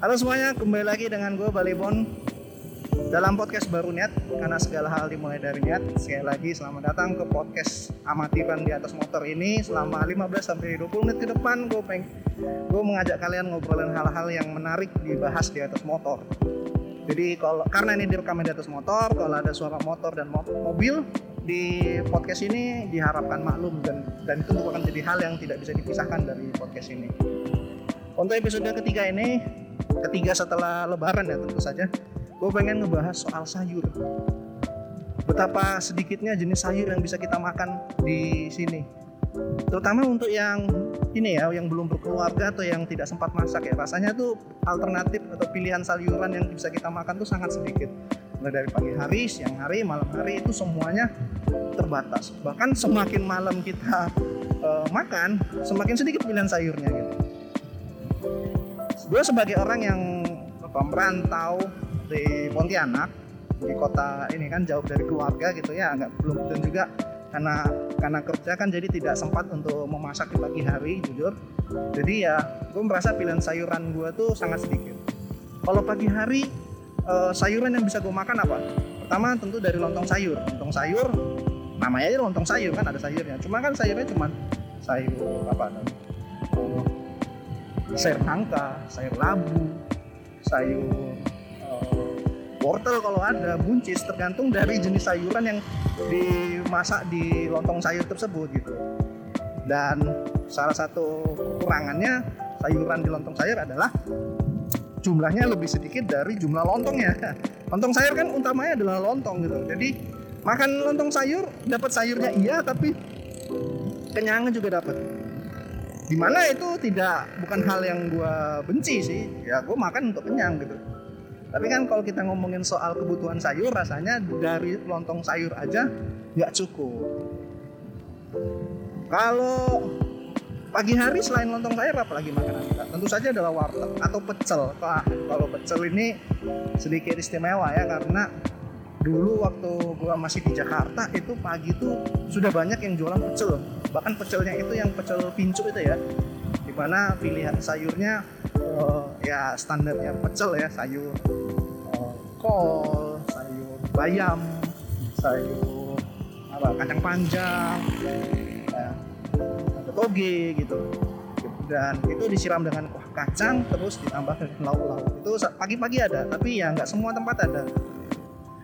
Halo semuanya, kembali lagi dengan gue Balibon dalam podcast baru niat karena segala hal dimulai dari niat. Sekali lagi selamat datang ke podcast amatiran di atas motor ini selama 15 sampai 20 menit ke depan gue peng gue mengajak kalian ngobrolin hal-hal yang menarik dibahas di atas motor. Jadi kalau karena ini direkam di atas motor, kalau ada suara motor dan mobil di podcast ini diharapkan maklum dan dan itu bukan jadi hal yang tidak bisa dipisahkan dari podcast ini. Untuk episode ketiga ini ketiga setelah lebaran ya tentu saja. Gue pengen ngebahas soal sayur. Betapa sedikitnya jenis sayur yang bisa kita makan di sini. Terutama untuk yang ini ya yang belum berkeluarga atau yang tidak sempat masak ya. Rasanya tuh alternatif atau pilihan sayuran yang bisa kita makan tuh sangat sedikit. Mulai dari pagi hari, siang hari, malam hari itu semuanya terbatas. Bahkan semakin malam kita uh, makan semakin sedikit pilihan sayurnya gitu gue sebagai orang yang merantau di Pontianak di kota ini kan jauh dari keluarga gitu ya nggak belum dan juga. Karena karena kerja kan jadi tidak sempat untuk memasak di pagi hari jujur. Jadi ya gue merasa pilihan sayuran gue tuh sangat sedikit. Kalau pagi hari eh, sayuran yang bisa gue makan apa? Pertama tentu dari lontong sayur. Lontong sayur namanya aja lontong sayur kan ada sayurnya. Cuma kan sayurnya cuma sayur apa namanya sayur nangka, sayur labu, sayur uh, wortel kalau ada, buncis tergantung dari jenis sayuran yang dimasak di lontong sayur tersebut gitu. Dan salah satu kekurangannya sayuran di lontong sayur adalah jumlahnya lebih sedikit dari jumlah lontongnya. Lontong sayur kan utamanya adalah lontong gitu. Jadi makan lontong sayur dapat sayurnya iya tapi kenyangnya juga dapat di mana itu tidak bukan hal yang gue benci sih. Ya gue makan untuk kenyang gitu. Tapi kan kalau kita ngomongin soal kebutuhan sayur rasanya dari lontong sayur aja nggak cukup. Kalau pagi hari selain lontong sayur apa lagi makanan kita? Tentu saja adalah warteg atau pecel. Kalau pecel ini sedikit istimewa ya karena dulu waktu gua masih di Jakarta itu pagi tuh sudah banyak yang jualan pecel bahkan pecelnya itu yang pecel pincuk itu ya. Di mana pilihan sayurnya uh, ya standarnya pecel ya sayur uh, kol sayur bayam sayur apa kacang panjang ya, ada toge gitu. Dan itu disiram dengan kuah kacang terus ditambah lauk-lauk. Itu pagi-pagi ada tapi ya nggak semua tempat ada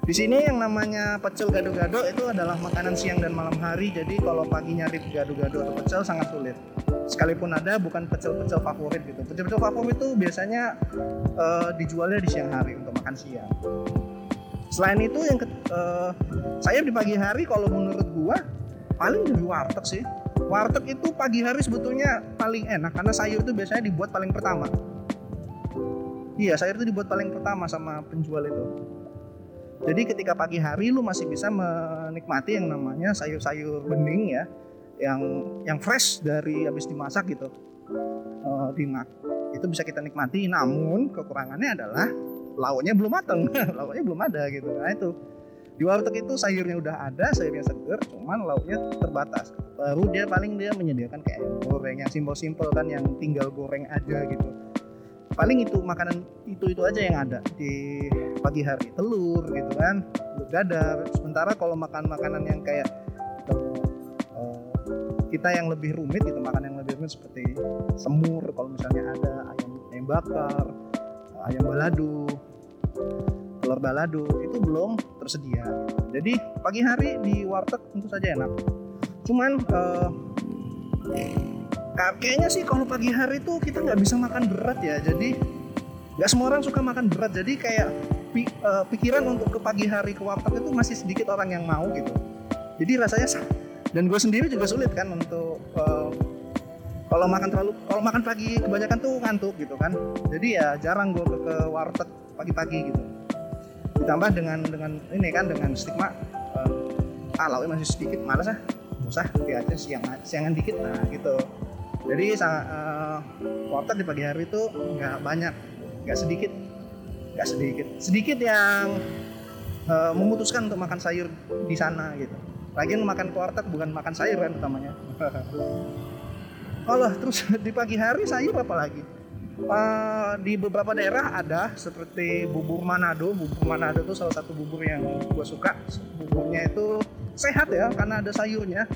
di sini yang namanya pecel gado-gado itu adalah makanan siang dan malam hari. Jadi kalau pagi nyari gado-gado atau pecel sangat sulit. Sekalipun ada bukan pecel-pecel favorit gitu. Pecel-pecel favorit itu biasanya uh, dijualnya di siang hari untuk makan siang. Selain itu yang uh, saya di pagi hari kalau menurut gua paling dari warteg sih. Warteg itu pagi hari sebetulnya paling enak karena sayur itu biasanya dibuat paling pertama. Iya, sayur itu dibuat paling pertama sama penjual itu jadi ketika pagi hari lu masih bisa menikmati yang namanya sayur-sayur bening ya, yang yang fresh dari habis dimasak gitu. Uh, dimak itu bisa kita nikmati. Namun kekurangannya adalah lauknya belum matang, lauknya belum ada gitu. Nah itu di warteg itu sayurnya udah ada, sayurnya seger, cuman lauknya terbatas. Baru dia paling dia menyediakan kayak goreng yang simpel-simpel kan, yang tinggal goreng aja gitu paling itu makanan itu itu aja yang ada di pagi hari. Telur gitu kan telur dadar. Sementara kalau makan makanan yang kayak uh, kita yang lebih rumit gitu makan yang lebih rumit seperti semur kalau misalnya ada ayam ayam bakar ayam balado telur balado itu belum tersedia. Jadi pagi hari di warteg tentu saja enak. Cuman uh, kayaknya sih kalau pagi hari tuh kita nggak bisa makan berat ya jadi nggak semua orang suka makan berat jadi kayak pi, uh, pikiran untuk ke pagi hari ke warteg itu masih sedikit orang yang mau gitu. Jadi rasanya sah. Dan gue sendiri juga sulit kan untuk uh, kalau makan terlalu kalau makan pagi kebanyakan tuh ngantuk gitu kan. Jadi ya jarang gue ke, ke warteg pagi-pagi gitu. Ditambah dengan dengan ini kan dengan stigma uh, ah lauknya masih sedikit malas ah. Usah nanti aja siang siangan dikit nah gitu jadi uh, warteg di pagi hari itu nggak banyak nggak sedikit nggak sedikit. Sedikit yang uh, memutuskan untuk makan sayur di sana gitu. Lagian makan warteg bukan makan sayur kan utamanya. Allah terus di pagi hari sayur apa lagi? Uh, di beberapa daerah ada seperti bubur Manado. Bubur Manado itu salah satu bubur yang gue suka. Buburnya itu sehat ya karena ada sayurnya.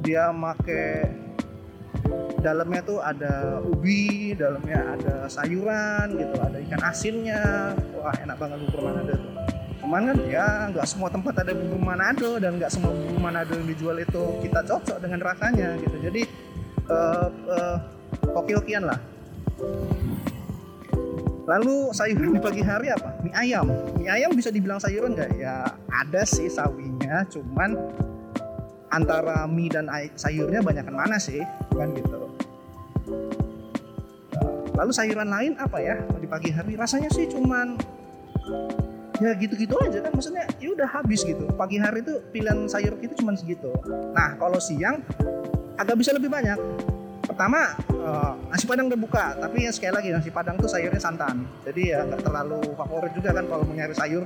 Dia make dalamnya tuh ada ubi dalamnya ada sayuran gitu ada ikan asinnya wah enak banget bubur Manado tuh cuman kan ya nggak semua tempat ada bubur Manado dan nggak semua bubur Manado yang dijual itu kita cocok dengan rasanya gitu jadi uh, uh, hoki-hokian lah Lalu sayuran di pagi hari apa? Mie ayam. Mie ayam bisa dibilang sayuran nggak? Ya ada sih sawinya, cuman antara mie dan sayurnya banyakkan mana sih? Kan gitu. Lalu sayuran lain apa ya di pagi hari? Rasanya sih cuman ya gitu-gitu aja kan maksudnya ya udah habis gitu pagi hari itu pilihan sayur itu cuma segitu nah kalau siang agak bisa lebih banyak pertama uh, nasi padang udah buka tapi ya sekali lagi nasi padang tuh sayurnya santan jadi ya nggak terlalu favorit juga kan kalau mau nyari sayur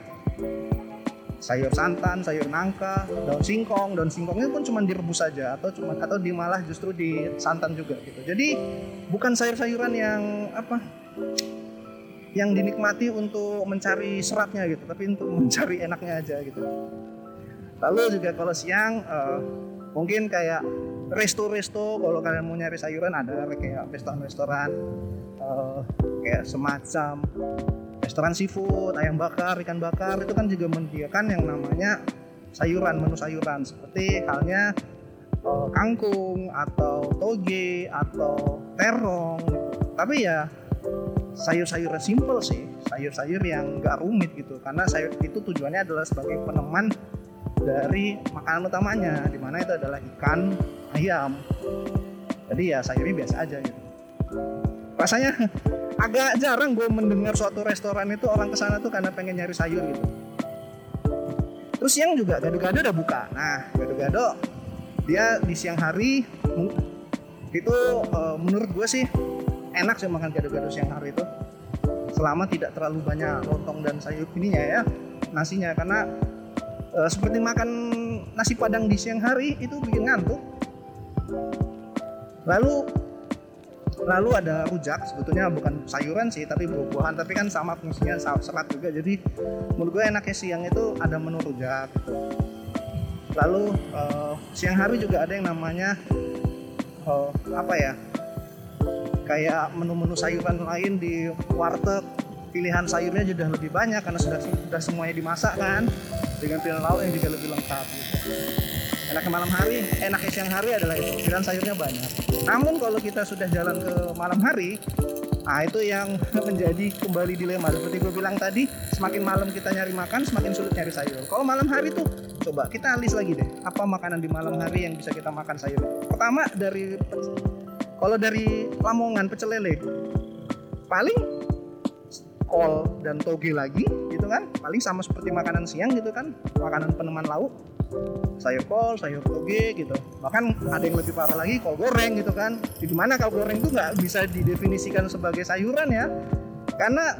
sayur santan sayur nangka daun singkong daun singkongnya pun cuma direbus saja atau cuma atau di malah justru di santan juga gitu. Jadi bukan sayur-sayuran yang apa yang dinikmati untuk mencari seratnya gitu tapi untuk mencari enaknya aja gitu. Lalu juga kalau siang uh, mungkin kayak resto-resto kalau kalian mau nyari sayuran ada kayak restoran-restoran uh, kayak semacam restoran seafood ayam bakar ikan bakar itu kan juga menyediakan yang namanya sayuran menu sayuran. Seperti halnya uh, kangkung atau toge atau terong. Tapi ya sayur-sayurnya simple sih. Sayur-sayur yang gak rumit gitu. Karena sayur itu tujuannya adalah sebagai peneman dari makanan utamanya di mana itu adalah ikan ayam. Jadi ya sayurnya biasa aja gitu. Rasanya agak jarang gue mendengar suatu restoran itu orang ke sana tuh karena pengen nyari sayur gitu. Terus siang juga gado-gado udah buka. Nah gado-gado dia di siang hari itu uh, menurut gue sih enak sih makan gado-gado siang hari itu. Selama tidak terlalu banyak lontong dan sayur ininya ya nasinya. Karena e, seperti makan nasi padang di siang hari itu bikin ngantuk. Lalu lalu ada rujak sebetulnya bukan sayuran sih tapi buah-buahan. Tapi kan sama fungsinya serat juga. Jadi menurut gue enaknya siang itu ada menu rujak. Lalu uh, siang hari juga ada yang namanya uh, apa ya kayak menu-menu sayuran lain di warteg. Pilihan sayurnya sudah lebih banyak karena sudah sudah semuanya dimasak kan dengan pilihan lauk yang juga lebih lengkap gitu. Enaknya malam hari enaknya siang hari adalah itu. Pilihan sayurnya banyak. Namun kalau kita sudah jalan ke malam hari Nah itu yang menjadi kembali dilema. Seperti gue bilang tadi Semakin malam kita nyari makan Semakin sulit nyari sayur. Kalau malam hari tuh Coba kita list lagi deh. Apa makanan di malam hari yang bisa kita makan sayur? Pertama dari kalau dari Lamongan pecel lele paling kol dan toge lagi gitu kan? Paling sama seperti makanan siang gitu kan? Makanan peneman lauk sayur kol sayur toge gitu. Bahkan ada yang lebih parah lagi kol goreng gitu kan. Di mana kol goreng itu nggak bisa didefinisikan sebagai sayuran ya? Karena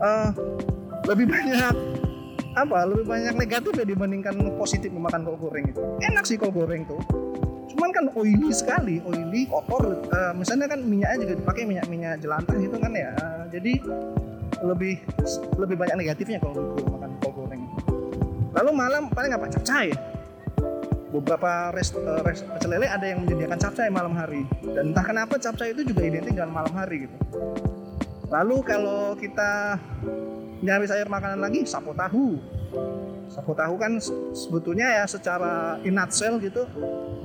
uh, lebih banyak apa lebih banyak negatif ya dibandingkan positif memakan kol goreng itu enak sih kol goreng tuh. Cuman kan oily sekali oily kotor uh, misalnya kan minyaknya juga dipakai minyak minyak jelantah gitu kan ya. Jadi lebih lebih banyak negatifnya kalau gue lalu malam paling apa? Capcay. Beberapa rest, uh, rest pecel lele ada yang menyediakan capcay malam hari. Dan entah kenapa capcay itu juga identik dengan malam hari gitu. Lalu kalau kita nyari sayur makanan lagi sapo tahu. Sapo tahu kan sebetulnya ya secara in nutshell gitu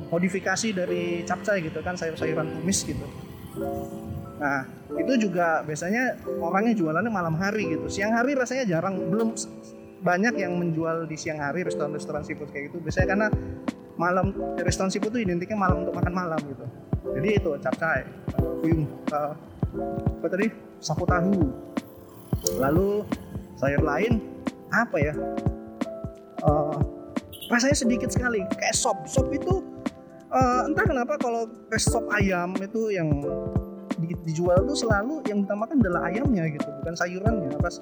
modifikasi dari capcay gitu kan sayur-sayuran tumis gitu. Nah itu juga biasanya orangnya jualannya malam hari gitu. Siang hari rasanya jarang belum banyak yang menjual di siang hari restoran-restoran seafood kayak gitu. Biasanya karena malam restoran seafood itu identiknya malam untuk makan malam gitu. Jadi itu capcay uh, uh, apa tadi? Sapu tahu. Lalu sayur lain apa ya? Uh, rasanya sedikit sekali kayak sop. Sop itu uh, entah kenapa kalau sop ayam itu yang dijual tuh selalu yang ditambahkan adalah ayamnya gitu bukan sayurannya. Pas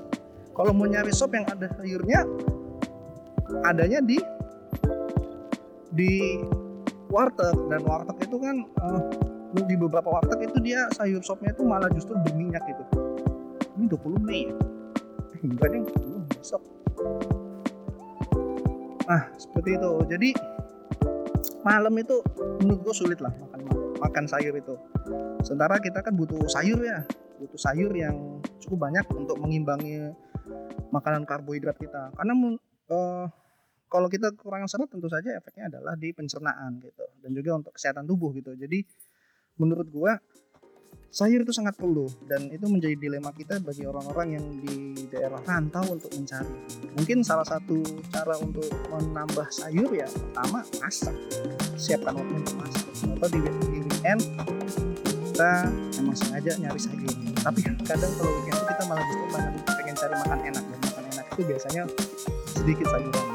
kalau mau nyari sop yang ada sayurnya adanya di di warteg. Dan warteg itu kan uh, di beberapa warteg itu dia sayur sopnya itu malah justru berminyak gitu. Ini 20 Mei ya bukan yang besok. Nah seperti itu. Jadi malam itu menurut gue sulit lah makan makan sayur itu. Sementara kita kan butuh sayur ya. Butuh sayur yang cukup banyak untuk mengimbangi makanan karbohidrat kita karena uh, kalau kita kurang serat tentu saja efeknya adalah di pencernaan gitu dan juga untuk kesehatan tubuh gitu jadi menurut gua sayur itu sangat perlu dan itu menjadi dilema kita bagi orang-orang yang di daerah rantau untuk mencari. Mungkin salah satu cara untuk menambah sayur ya pertama masak. Siapkan waktu untuk masak. Atau di, di weekend kita emang sengaja nyari sayur. Tapi kadang kalau weekend itu kita malah justru pengen, cari makan enak enak itu biasanya sedikit sayuran.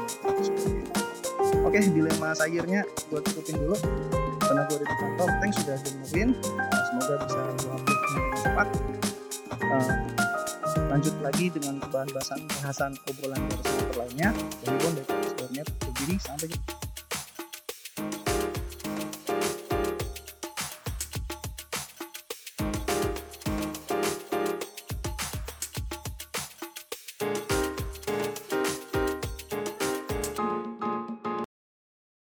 Oke, dilema sayurnya gue tutupin dulu. Karena gue di kantor thanks sudah dengerin semoga bisa mengambil cepat uh, lanjut lagi dengan bahan bahasan bahasan obrolan dari lainnya. Dari Bon dari Net sampai jumpa